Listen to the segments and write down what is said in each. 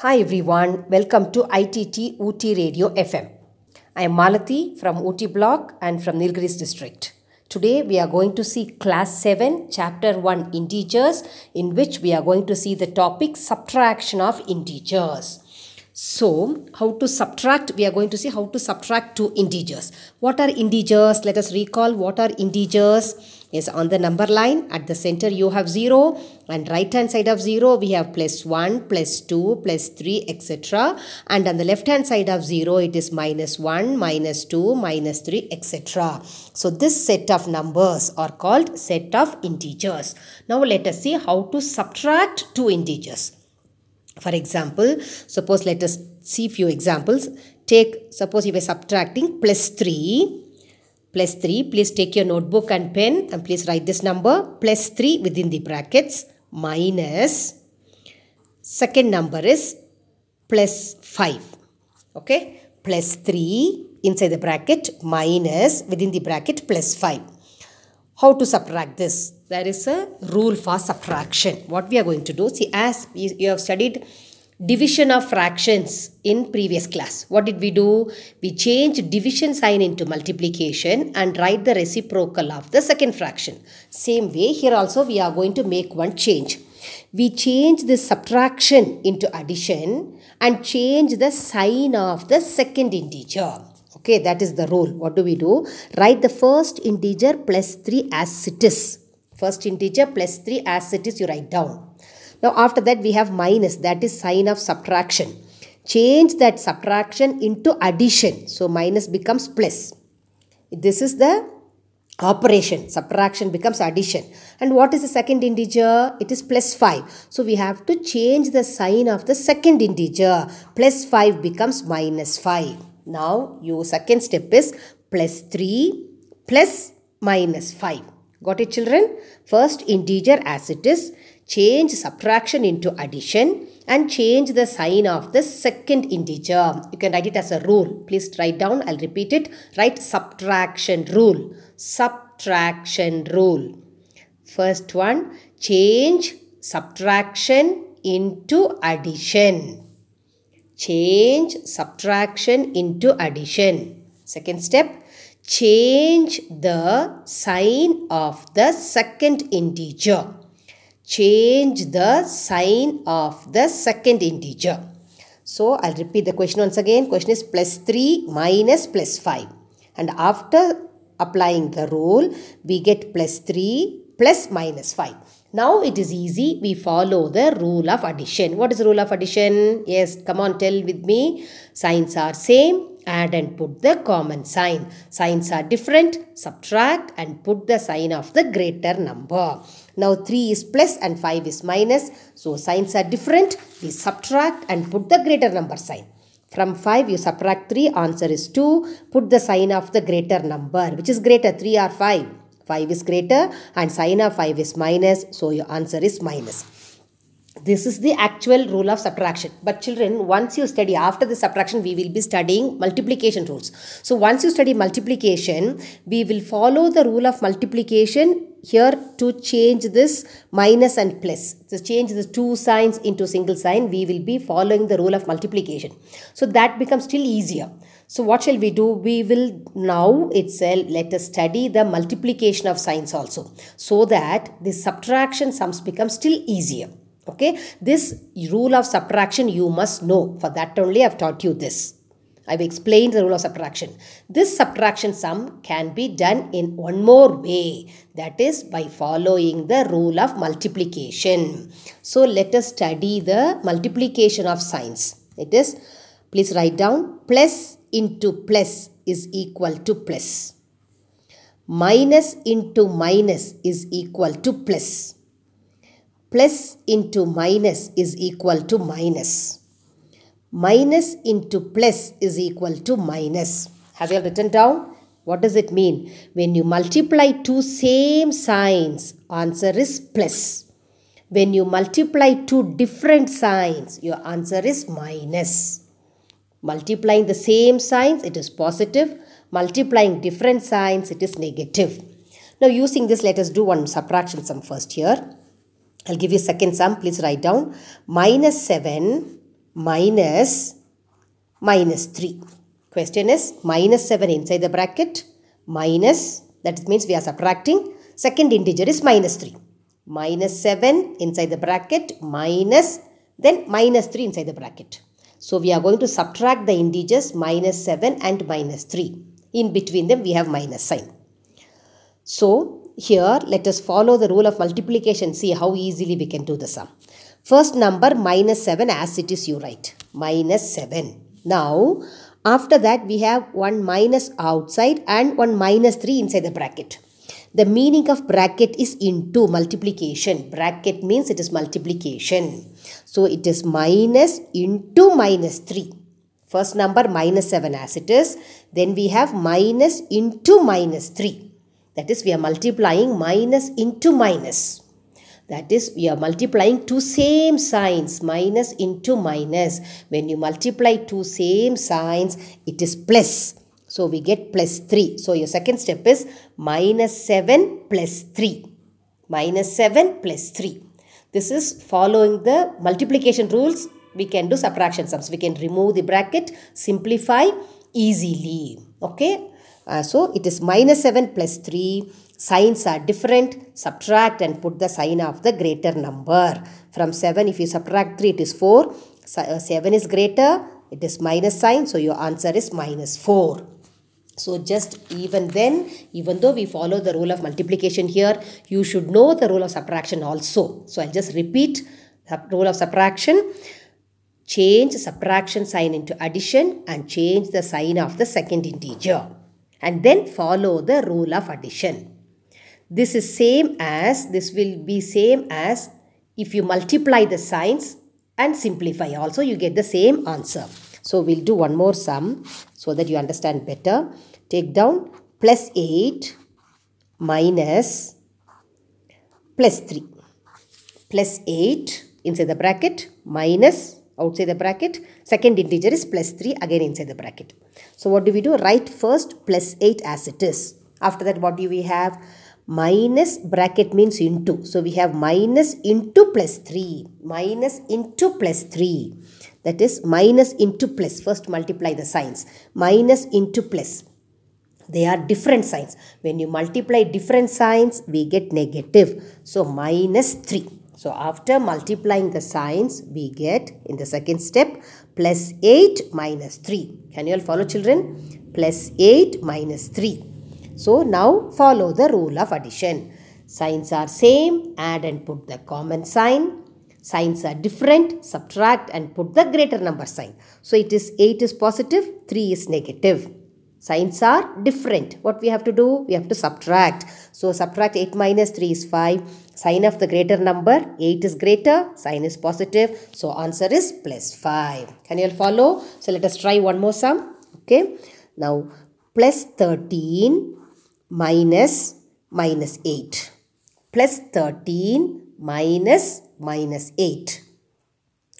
Hi everyone, welcome to ITT Ooty Radio FM. I am Malathi from Ooty block and from Nilgiris district. Today we are going to see class 7 chapter 1 integers in which we are going to see the topic subtraction of integers. So, how to subtract? We are going to see how to subtract two integers. What are integers? Let us recall what are integers. Yes, on the number line at the center you have 0 and right hand side of 0 we have plus 1, plus 2, plus 3 etc. And on the left hand side of 0 it is minus 1, minus 2, minus 3 etc. So this set of numbers are called set of integers. Now let us see how to subtract two integers. For example, suppose let us see few examples. Take, suppose you are subtracting plus 3, plus 3. Please take your notebook and pen and please write this number. Plus 3 within the brackets minus, second number is plus 5. Okay, plus 3 inside the bracket minus within the bracket plus 5. How to subtract this? There is a rule for subtraction. What we are going to do, see as you have studied division of fractions in previous class. What did we do? We change division sign into multiplication and write the reciprocal of the second fraction. Same way here also we are going to make one change. We change the subtraction into addition and change the sign of the second integer. Okay, that is the rule. What do we do? Write the first integer plus 3 as it is. First integer plus 3 as it is you write down. Now after that we have minus that is sign of subtraction. Change that subtraction into addition. So minus becomes plus. This is the operation. Subtraction becomes addition. And what is the second integer? It is plus 5. So we have to change the sign of the second integer. Plus 5 becomes minus 5. Now your second step is plus 3 plus minus 5. Got it children? First integer as it is. Change subtraction into addition and change the sign of the second integer. You can write it as a rule. Please write down. I'll repeat it. Write subtraction rule. Subtraction rule. First one. Change subtraction into addition change subtraction into addition. Second step, change the sign of the second integer. Change the sign of the second integer. So, I'll repeat the question once again. Question is plus 3 minus plus 5. And after applying the rule, we get plus 3 plus minus 5. Now it is easy. We follow the rule of addition. What is the rule of addition? Yes, come on, tell with me. Signs are same. Add and put the common sign. Signs are different. Subtract and put the sign of the greater number. Now 3 is plus and 5 is minus. So signs are different. We subtract and put the greater number sign. From 5 you subtract 3. Answer is 2. Put the sign of the greater number. Which is greater 3 or 5? 5 is greater and sign of 5 is minus. So your answer is minus. This is the actual rule of subtraction. But children, once you study after the subtraction, we will be studying multiplication rules. So once you study multiplication, we will follow the rule of multiplication here to change this minus and plus. To change the two signs into single sign, we will be following the rule of multiplication. So that becomes still easier. So what shall we do? We will now itself let us study the multiplication of signs also so that the subtraction sums become still easier. Okay, this rule of subtraction you must know. For that only I have taught you this. I've explained the rule of subtraction. This subtraction sum can be done in one more way. That is by following the rule of multiplication. So let us study the multiplication of signs. It is, please write down, plus into plus is equal to plus. Minus into minus is equal to plus. Plus into minus is equal to minus. Minus into plus is equal to minus. Have you written down? What does it mean? When you multiply two same signs, answer is plus. When you multiply two different signs, your answer is minus. Multiplying the same signs, it is positive. Multiplying different signs, it is negative. Now using this, let us do one subtraction sum first here. I'll give you second sum. Please write down. Minus 7 minus minus 3. Question is minus 7 inside the bracket minus that means we are subtracting second integer is minus 3. Minus 7 inside the bracket minus then minus 3 inside the bracket. So we are going to subtract the integers minus 7 and minus 3. In between them we have minus sign. So here let us follow the rule of multiplication. See how easily we can do the sum. First number minus 7 as it is you write. Minus 7. Now after that we have one minus outside and one minus 3 inside the bracket. The meaning of bracket is into multiplication. Bracket means it is multiplication. So it is minus into minus 3. First number minus 7 as it is. Then we have minus into minus 3. That is we are multiplying minus into minus. That is we are multiplying two same signs minus into minus. When you multiply two same signs it is plus. So we get plus 3. So your second step is minus 7 plus 3. Minus 7 plus 3. This is following the multiplication rules. We can do subtraction sums. We can remove the bracket, simplify easily. Okay. Uh, so it is minus 7 plus 3. Signs are different. Subtract and put the sign of the greater number. From 7 if you subtract 3 it is 4. Uh, 7 is greater. It is minus sign. So your answer is minus 4. So just even then, even though we follow the rule of multiplication here, you should know the rule of subtraction also. So I'll just repeat the rule of subtraction. Change subtraction sign into addition and change the sign of the second integer. And then follow the rule of addition. This is same as, this will be same as if you multiply the signs and simplify also you get the same answer. So we'll do one more sum so that you understand better. Take down plus 8 minus plus 3. Plus 8 inside the bracket minus outside the bracket. Second integer is plus 3 again inside the bracket. So what do we do? Write first plus 8 as it is. After that what do we have? Minus bracket means into. So we have minus into plus 3. Minus into plus 3 that is minus into plus. first multiply the signs minus into plus they are different signs when you multiply different signs we get negative so minus 3 so after multiplying the signs we get in the second step plus 8 minus 3 can you all follow children? Plus 8 minus 3 so now follow the rule of addition. Signs are same. Add and put the common sign. Signs are different, subtract and put the greater number sign. So it is 8 is positive, 3 is negative. Signs are different. What we have to do? We have to subtract. So subtract 8 minus 3 is 5. Sign of the greater number, 8 is greater, sign is positive. So answer is plus 5. Can you all follow? So let us try one more sum. Okay. Now plus 13 minus minus 8. Plus 13 minus minus 8.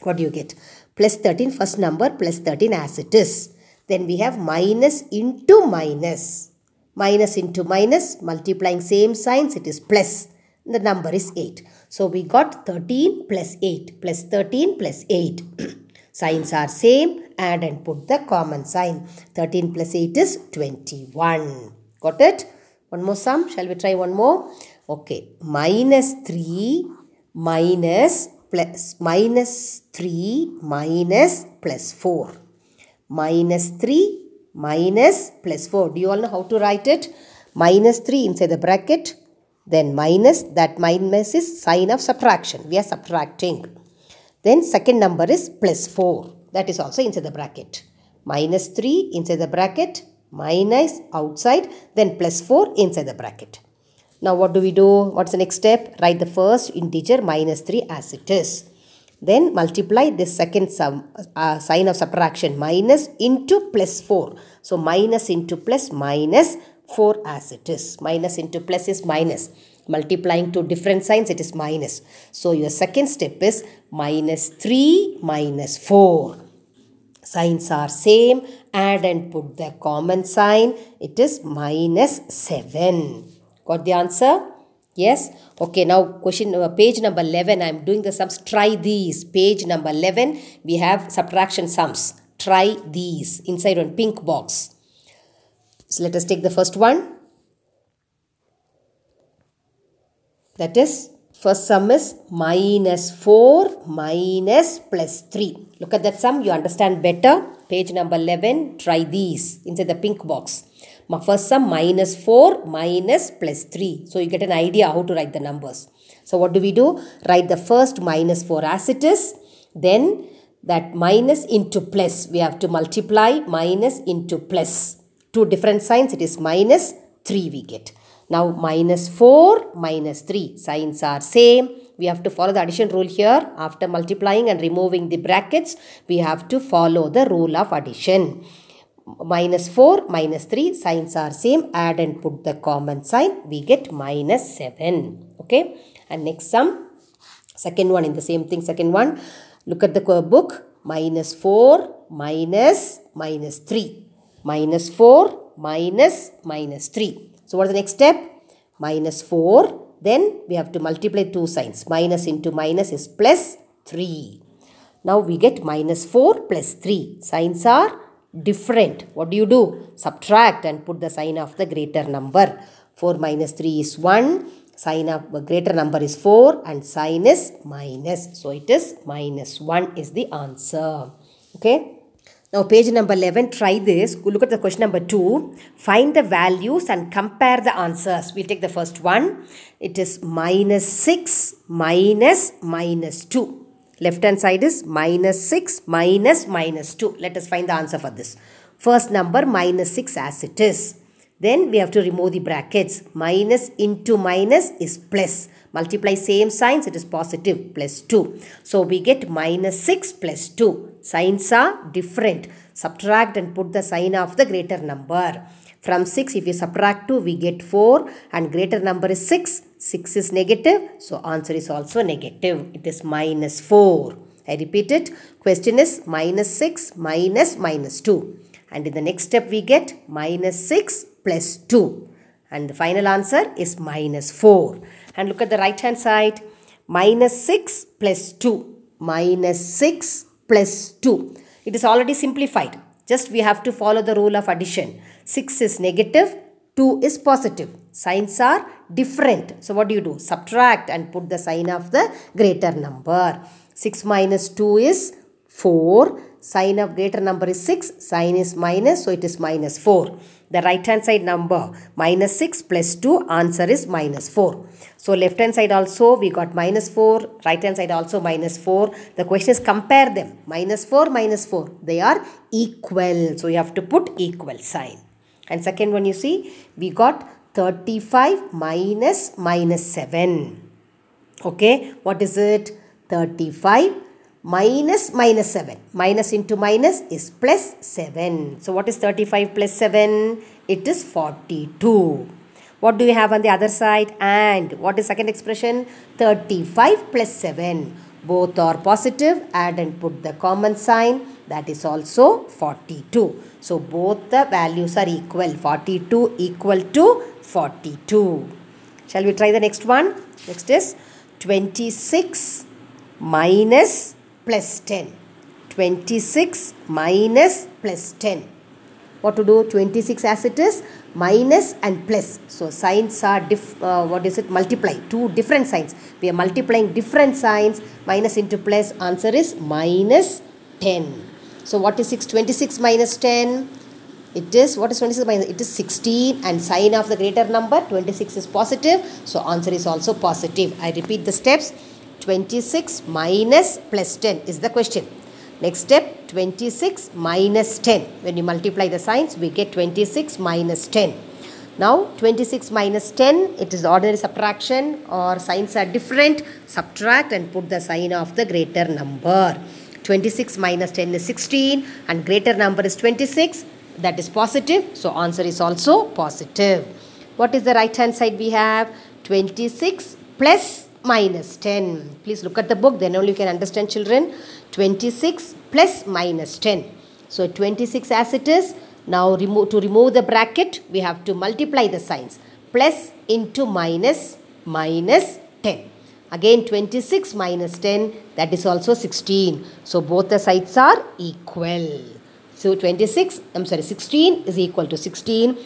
What do you get? Plus 13 first number plus 13 as it is. Then we have minus into minus. Minus into minus multiplying same signs it is plus. The number is 8. So we got 13 plus 8 plus 13 plus 8. Signs are same add and put the common sign. 13 plus 8 is 21. Got it? One more sum. Shall we try one more? Okay. Minus 3 minus plus minus 3 minus plus 4. Minus 3 minus plus 4. Do you all know how to write it? Minus 3 inside the bracket. Then minus, that minus is sign of subtraction. We are subtracting. Then second number is plus 4. That is also inside the bracket. Minus 3 inside the bracket. Minus outside. Then plus 4 inside the bracket. Now what do we do? What's the next step? Write the first integer minus 3 as it is. Then multiply this second sum, uh, sign of subtraction minus into plus 4. So minus into plus minus 4 as it is. Minus into plus is minus. Multiplying two different signs it is minus. So your second step is minus 3 minus 4. Signs are same. Add and put the common sign. It is minus 7. Got the answer? Yes? Okay, now question uh, page number 11. I'm doing the sums. Try these. Page number 11. We have subtraction sums. Try these. Inside one pink box. So let us take the first one. That is, first sum is minus 4 minus plus 3. Look at that sum. You understand better. Page number 11. Try these. Inside the pink box. First sum minus 4 minus plus 3. So you get an idea how to write the numbers. So what do we do? Write the first minus 4 as it is. Then that minus into plus. We have to multiply minus into plus. Two different signs. It is minus 3 we get. Now minus 4 minus 3. Signs are same. We have to follow the addition rule here. After multiplying and removing the brackets, we have to follow the rule of addition minus 4 minus 3 signs are same. Add and put the common sign we get minus 7 okay? And next sum second one in the same thing second one. Look at the book minus 4 minus minus 3 minus 4 minus minus 3 so what is the next step? Minus 4 then we have to multiply two signs. Minus into minus is plus 3 now we get minus 4 plus 3 signs are different. What do you do? Subtract and put the sign of the greater number. 4 minus 3 is 1. Sign of greater number is 4 and sign is minus. So it is minus 1 is the answer. Okay. Now page number 11, try this. Look at the question number 2. Find the values and compare the answers. We'll take the first one. It is minus 6 minus minus 2. Left hand side is minus 6 minus minus 2. Let us find the answer for this. First number minus 6 as it is. Then we have to remove the brackets. Minus into minus is plus. Multiply same signs, it is positive, plus 2. So we get minus 6 plus 2. Signs are different. Subtract and put the sign of the greater number. From 6, if you subtract 2, we get 4 and greater number is 6. 6 is negative, so answer is also negative. It is minus 4. I repeat it. Question is minus 6 minus minus 2. And in the next step, we get minus 6 plus 2. And the final answer is minus 4. And look at the right hand side. Minus 6 plus 2. Minus 6 plus 2. It is already simplified. Just we have to follow the rule of addition. 6 is negative, 2 is positive. Signs are different. So what do you do? Subtract and put the sign of the greater number. 6 minus 2 is 4. Sign of greater number is 6. Sign is minus. So it is minus 4. The right hand side number minus 6 plus 2 answer is minus 4. So left hand side also we got minus 4, right hand side also minus 4. The question is compare them. Minus 4, minus 4. They are equal. So you have to put equal sign. And second one you see we got 35 minus minus 7. Okay. What is it? 35 minus minus 7. Minus into minus is plus 7. So what is 35 plus 7? It is 42. What do you have on the other side? And what is second expression? 35 plus 7. Both are positive. Add and put the common sign. That is also 42. So both the values are equal. 42 equal to 42. Shall we try the next one? Next is 26 minus plus 10. 26 minus plus 10. What to do? 26 as it is minus and plus. So signs are diff, uh, what is it? Multiply. Two different signs. We are multiplying different signs. Minus into plus. Answer is minus 10. So what is 6? 26 minus 10. It is, what is 26 minus? It is 16 and sign of the greater number. 26 is positive. So answer is also positive. I repeat the steps. 26 minus plus 10 is the question. Next step 26 minus 10. When you multiply the signs we get 26 minus 10. Now 26 minus 10 it is ordinary subtraction or signs are different. Subtract and put the sign of the greater number. 26 minus 10 is 16 and greater number is 26 that is positive. So answer is also positive. What is the right hand side we have? 26 plus minus 10. Please look at the book then only you can understand children. 26 plus minus 10. So 26 as it is. Now remove, to remove the bracket we have to multiply the signs. Plus into minus minus 10. Again 26 minus 10 that is also 16. So both the sides are equal. So 26 I'm sorry 16 is equal to 16.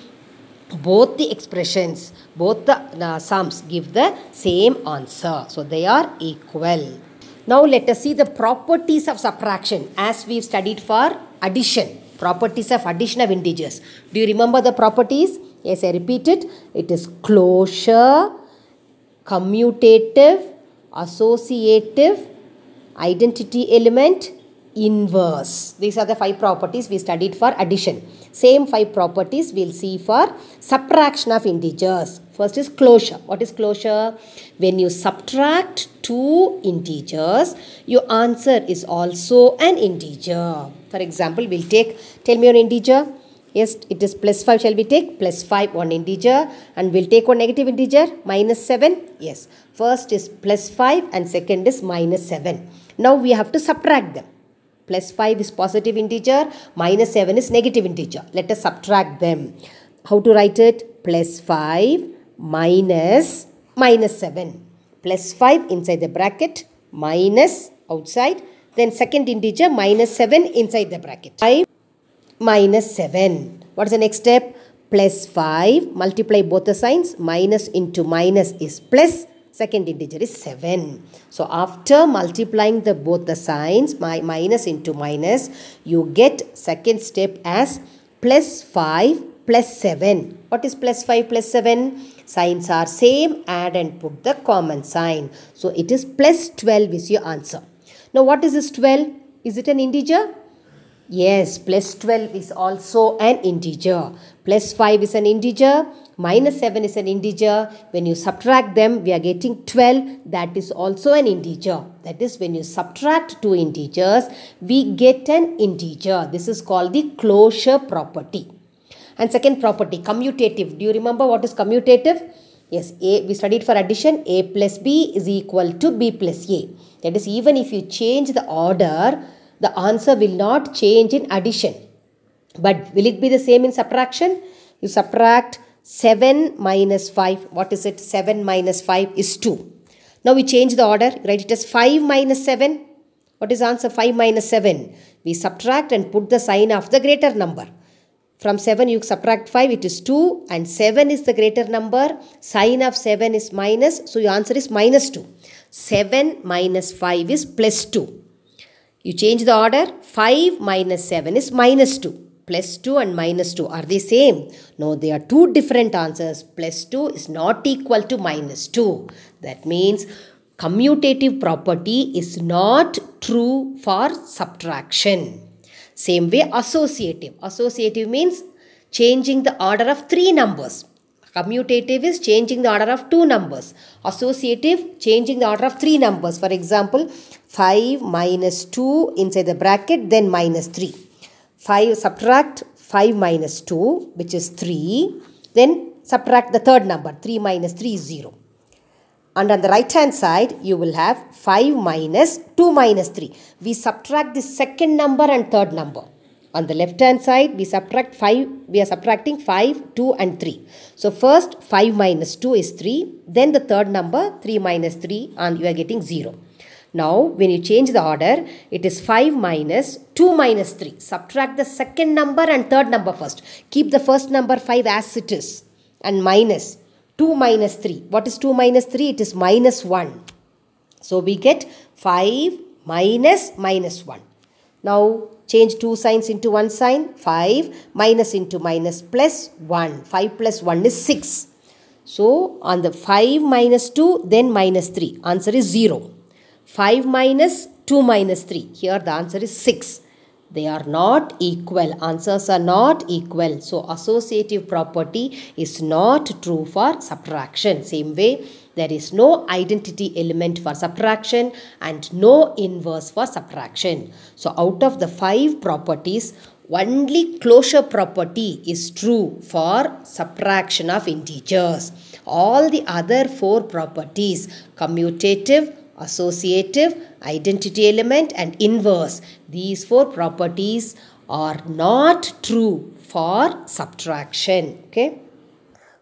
Both the expressions both the uh, sums give the same answer. So they are equal. Now let us see the properties of subtraction as we've studied for addition. Properties of addition of integers. Do you remember the properties? Yes, I repeat it. It is closure, commutative, associative, identity element, inverse. These are the five properties we studied for addition. Same five properties we'll see for subtraction of integers. First is closure. What is closure? When you subtract two integers, your answer is also an integer. For example, we'll take, tell me an integer. Yes, it is plus 5 shall we take? Plus 5 one integer and we'll take one negative integer minus 7. Yes, first is plus 5 and second is minus 7. Now we have to subtract them. Plus 5 is positive integer, minus 7 is negative integer. Let us subtract them. How to write it? Plus 5 minus minus 7. Plus 5 inside the bracket, minus outside. Then second integer minus 7 inside the bracket. 5 minus 7. What is the next step? Plus 5. Multiply both the signs. Minus into minus is plus. Second integer is 7. So after multiplying the both the signs, my minus into minus, you get second step as plus 5 plus 7. What is plus 5 plus 7? Signs are same. Add and put the common sign. So it is plus 12 is your answer. Now what is this 12? Is it an integer? Yes, plus 12 is also an integer. Plus 5 is an integer. Minus 7 is an integer. When you subtract them, we are getting 12. That is also an integer. That is when you subtract two integers, we get an integer. This is called the closure property. And second property, commutative. Do you remember what is commutative? Yes, A, we studied for addition. A plus B is equal to B plus A. That is even if you change the order, the answer will not change in addition. But will it be the same in subtraction? You subtract 7 minus 5. What is it? 7 minus 5 is 2. Now we change the order. Write it as 5 minus 7. What is answer? 5 minus 7. We subtract and put the sign of the greater number. From 7 you subtract 5 it is 2 and 7 is the greater number. Sign of 7 is minus. So your answer is minus 2. 7 minus 5 is plus 2. You change the order. 5 minus 7 is minus 2. Plus 2 and minus 2 are they same? No, they are two different answers. Plus 2 is not equal to minus 2. That means commutative property is not true for subtraction. Same way associative. Associative means changing the order of three numbers. Commutative is changing the order of two numbers. Associative, changing the order of three numbers. For example, 5 minus 2 inside the bracket, then minus 3. 5 subtract 5 minus 2, which is 3. Then subtract the third number, 3 minus 3 is 0. And on the right hand side, you will have 5 minus 2 minus 3. We subtract the second number and third number. On the left hand side, we subtract 5, we are subtracting 5, 2 and 3. So first 5 minus 2 is 3, then the third number 3 minus 3 and you are getting 0. Now when you change the order, it is 5 minus 2 minus 3. Subtract the second number and third number first. Keep the first number 5 as it is and minus 2 minus 3. What is 2 minus 3? It is minus 1. So we get 5 minus minus 1. Now change two signs into one sign. 5 minus into minus plus 1. 5 plus 1 is 6. So on the 5 minus 2 then minus 3. Answer is 0. 5 minus 2 minus 3. Here the answer is 6. They are not equal. Answers are not equal. So associative property is not true for subtraction. Same way there is no identity element for subtraction and no inverse for subtraction. So out of the five properties, only closure property is true for subtraction of integers. All the other four properties, commutative, associative, identity element and inverse, these four properties are not true for subtraction. Okay.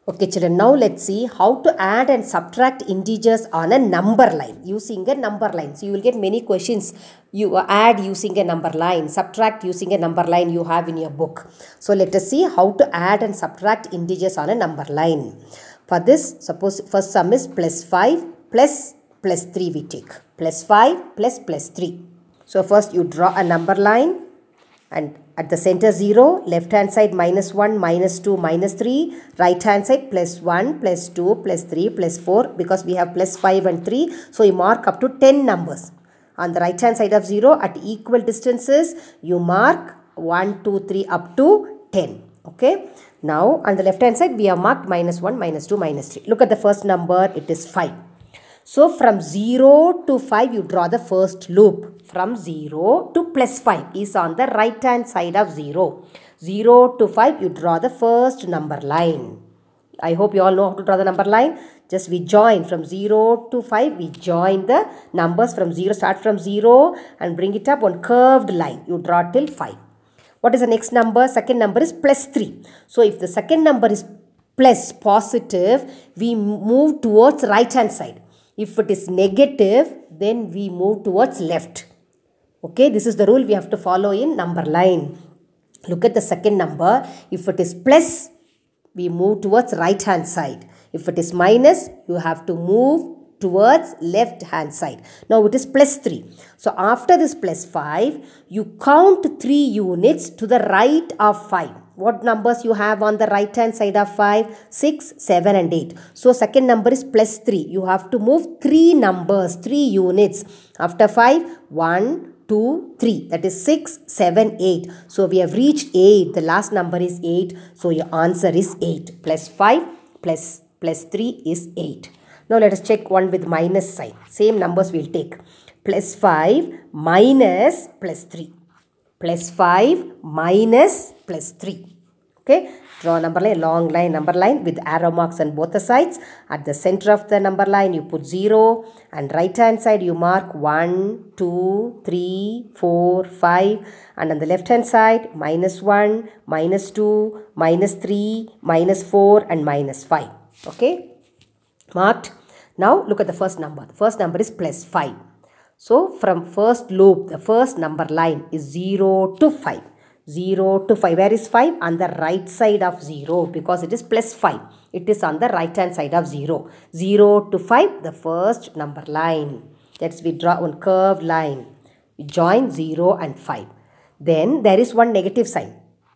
Okay children, now let's see how to add and subtract integers on a number line using a number line. So you will get many questions. You add using a number line, subtract using a number line you have in your book. So let us see how to add and subtract integers on a number line. For this, suppose first sum is plus 5 plus plus 3 we take. Plus 5 plus plus 3. So first you draw a number line and at the center 0 left hand side minus 1 minus 2 minus 3 right hand side plus 1 plus 2 plus 3 plus 4 because we have plus 5 and 3 so you mark up to 10 numbers. On the right hand side of 0 at equal distances you mark 1 2 3 up to 10 okay? Now on the left hand side we have marked minus 1 minus 2 minus 3 look at the first number it is 5 so from 0 to 5 you draw the first loop. From 0 to plus 5 is on the right hand side of 0. 0 to 5 you draw the first number line. I hope you all know how to draw the number line. Just we join from 0 to 5 we join the numbers from 0 start from 0 and bring it up on curved line. You draw till 5. What is the next number? Second number is plus 3. So if the second number is plus positive we move towards right hand side if it is negative, then we move towards left. Okay, this is the rule we have to follow in number line. Look at the second number. If it is plus, we move towards right hand side. If it is minus, you have to move towards left hand side. Now it is plus 3. So after this plus 5, you count 3 units to the right of 5 what numbers you have on the right hand side of 5 6 7 and 8 so second number is plus 3 you have to move 3 numbers 3 units. After 5 1 2 3 that is 6 7 8 so we have reached 8 the last number is 8 so your answer is 8 plus 5 plus plus 3 is 8 now let us check one with minus sign. Same numbers we'll take. Plus 5 minus plus 3 plus 5 minus plus 3. Okay, draw number line, long line, number line with arrow marks on both the sides. At the center of the number line, you put 0 and right hand side, you mark 1, 2, 3, 4, 5 and on the left hand side, minus 1, minus 2, minus 3, minus 4 and minus 5. Okay, marked. Now look at the first number. The first number is plus 5. So from first loop, the first number line is 0 to 5. 0 to 5. Where is 5? On the right side of 0 because it is plus 5. It is on the right hand side of 0. 0 to 5, the first number line. Let's we draw one curved line. We join 0 and 5. Then there is one negative sign.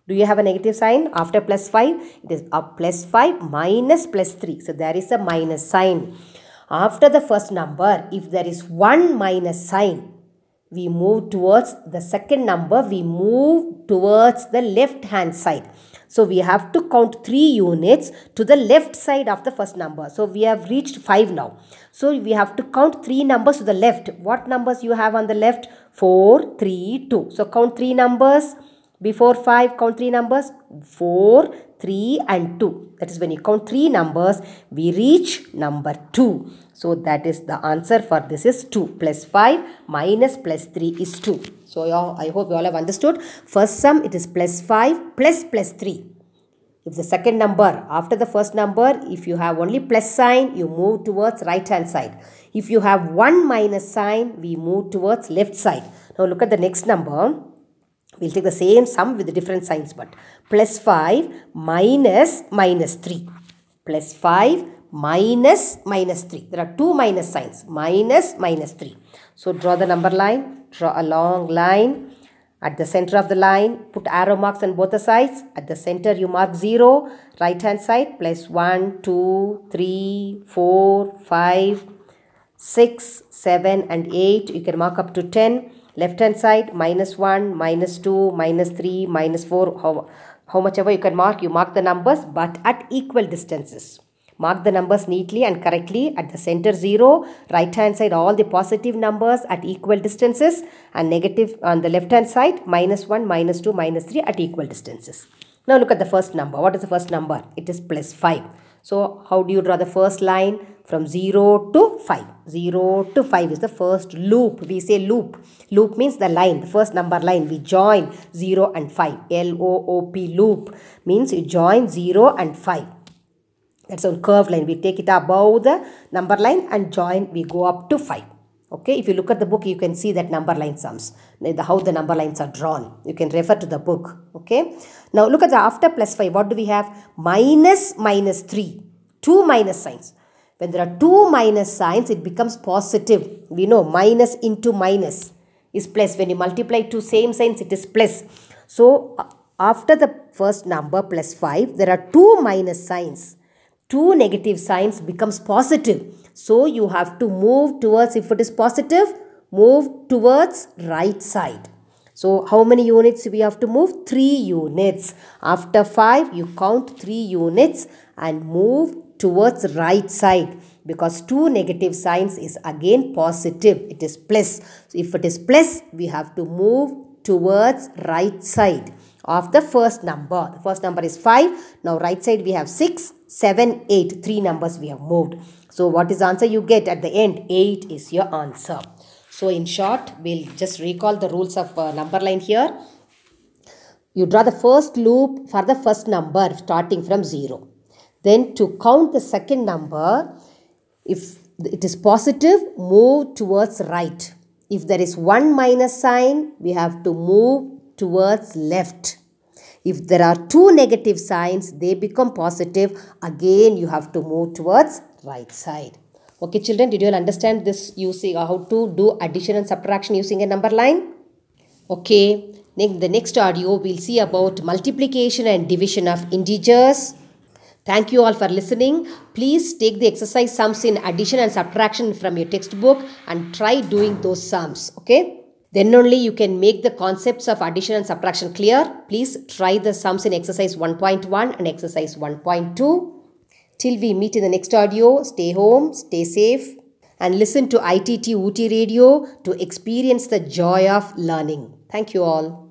Do you have a negative sign after plus 5? It is a plus 5 minus plus 3. So there is a minus sign. After the first number, if there is one minus sign, we move towards the second number, we move towards the left hand side. So we have to count 3 units to the left side of the first number. So we have reached 5 now. So we have to count 3 numbers to the left. What numbers you have on the left? 4, 3, 2. So count 3 numbers. Before 5, count 3 numbers. 4, 3 and 2. That is when you count 3 numbers, we reach number 2. So that is the answer for this is 2 plus 5 minus plus 3 is 2. So I hope you all have understood. First sum it is plus 5 plus plus 3. If the second number after the first number if you have only plus sign you move towards right hand side. If you have one minus sign we move towards left side. Now look at the next number. We'll take the same sum with the different signs but plus 5 minus minus 3. Plus 5 minus minus 3. There are two minus signs. Minus minus 3. So draw the number line. Draw a long line. At the center of the line, put arrow marks on both the sides. At the center, you mark 0. Right hand side, plus 1, 2, 3, 4, 5, 6, 7 and 8. You can mark up to 10 left hand side minus 1 minus 2 minus 3 minus 4 how, how much ever you can mark you mark the numbers but at equal distances mark the numbers neatly and correctly at the center 0 right hand side all the positive numbers at equal distances and negative on the left hand side minus 1 minus 2 minus 3 at equal distances now look at the first number what is the first number it is plus 5 so how do you draw the first line? From 0 to 5. 0 to 5 is the first loop. We say loop. Loop means the line, the first number line. We join 0 and 5. L-O-O-P loop means you join 0 and 5. That's a curved line. We take it above the number line and join. We go up to 5. Okay, if you look at the book, you can see that number line sums, the, how the number lines are drawn. You can refer to the book. Okay, now look at the after plus 5. What do we have? Minus minus 3. Two minus signs. When there are two minus signs, it becomes positive. We know minus into minus is plus. When you multiply two same signs, it is plus. So, after the first number plus 5, there are two minus signs. Two negative signs becomes positive. So you have to move towards, if it is positive, move towards right side. So how many units we have to move? 3 units. After 5, you count 3 units and move towards right side because two negative signs is again positive. It is plus. So if it is plus, we have to move towards right side of the first number. The first number is 5. Now right side we have 6, 7, 8. Three numbers we have moved. So what is answer you get at the end? 8 is your answer. So in short, we'll just recall the rules of uh, number line here. You draw the first loop for the first number starting from 0. Then to count the second number, if it is positive, move towards right. If there is one minus sign, we have to move towards left. If there are two negative signs, they become positive. Again, you have to move towards right side. Okay, children, did you all understand this using uh, how to do addition and subtraction using a number line? Okay, in the next audio, we'll see about multiplication and division of integers. Thank you all for listening. Please take the exercise sums in addition and subtraction from your textbook and try doing those sums. Okay. Then only you can make the concepts of addition and subtraction clear. Please try the sums in exercise 1.1 and exercise 1.2. Till we meet in the next audio, stay home, stay safe and listen to ITT Ooty Radio to experience the joy of learning. Thank you all.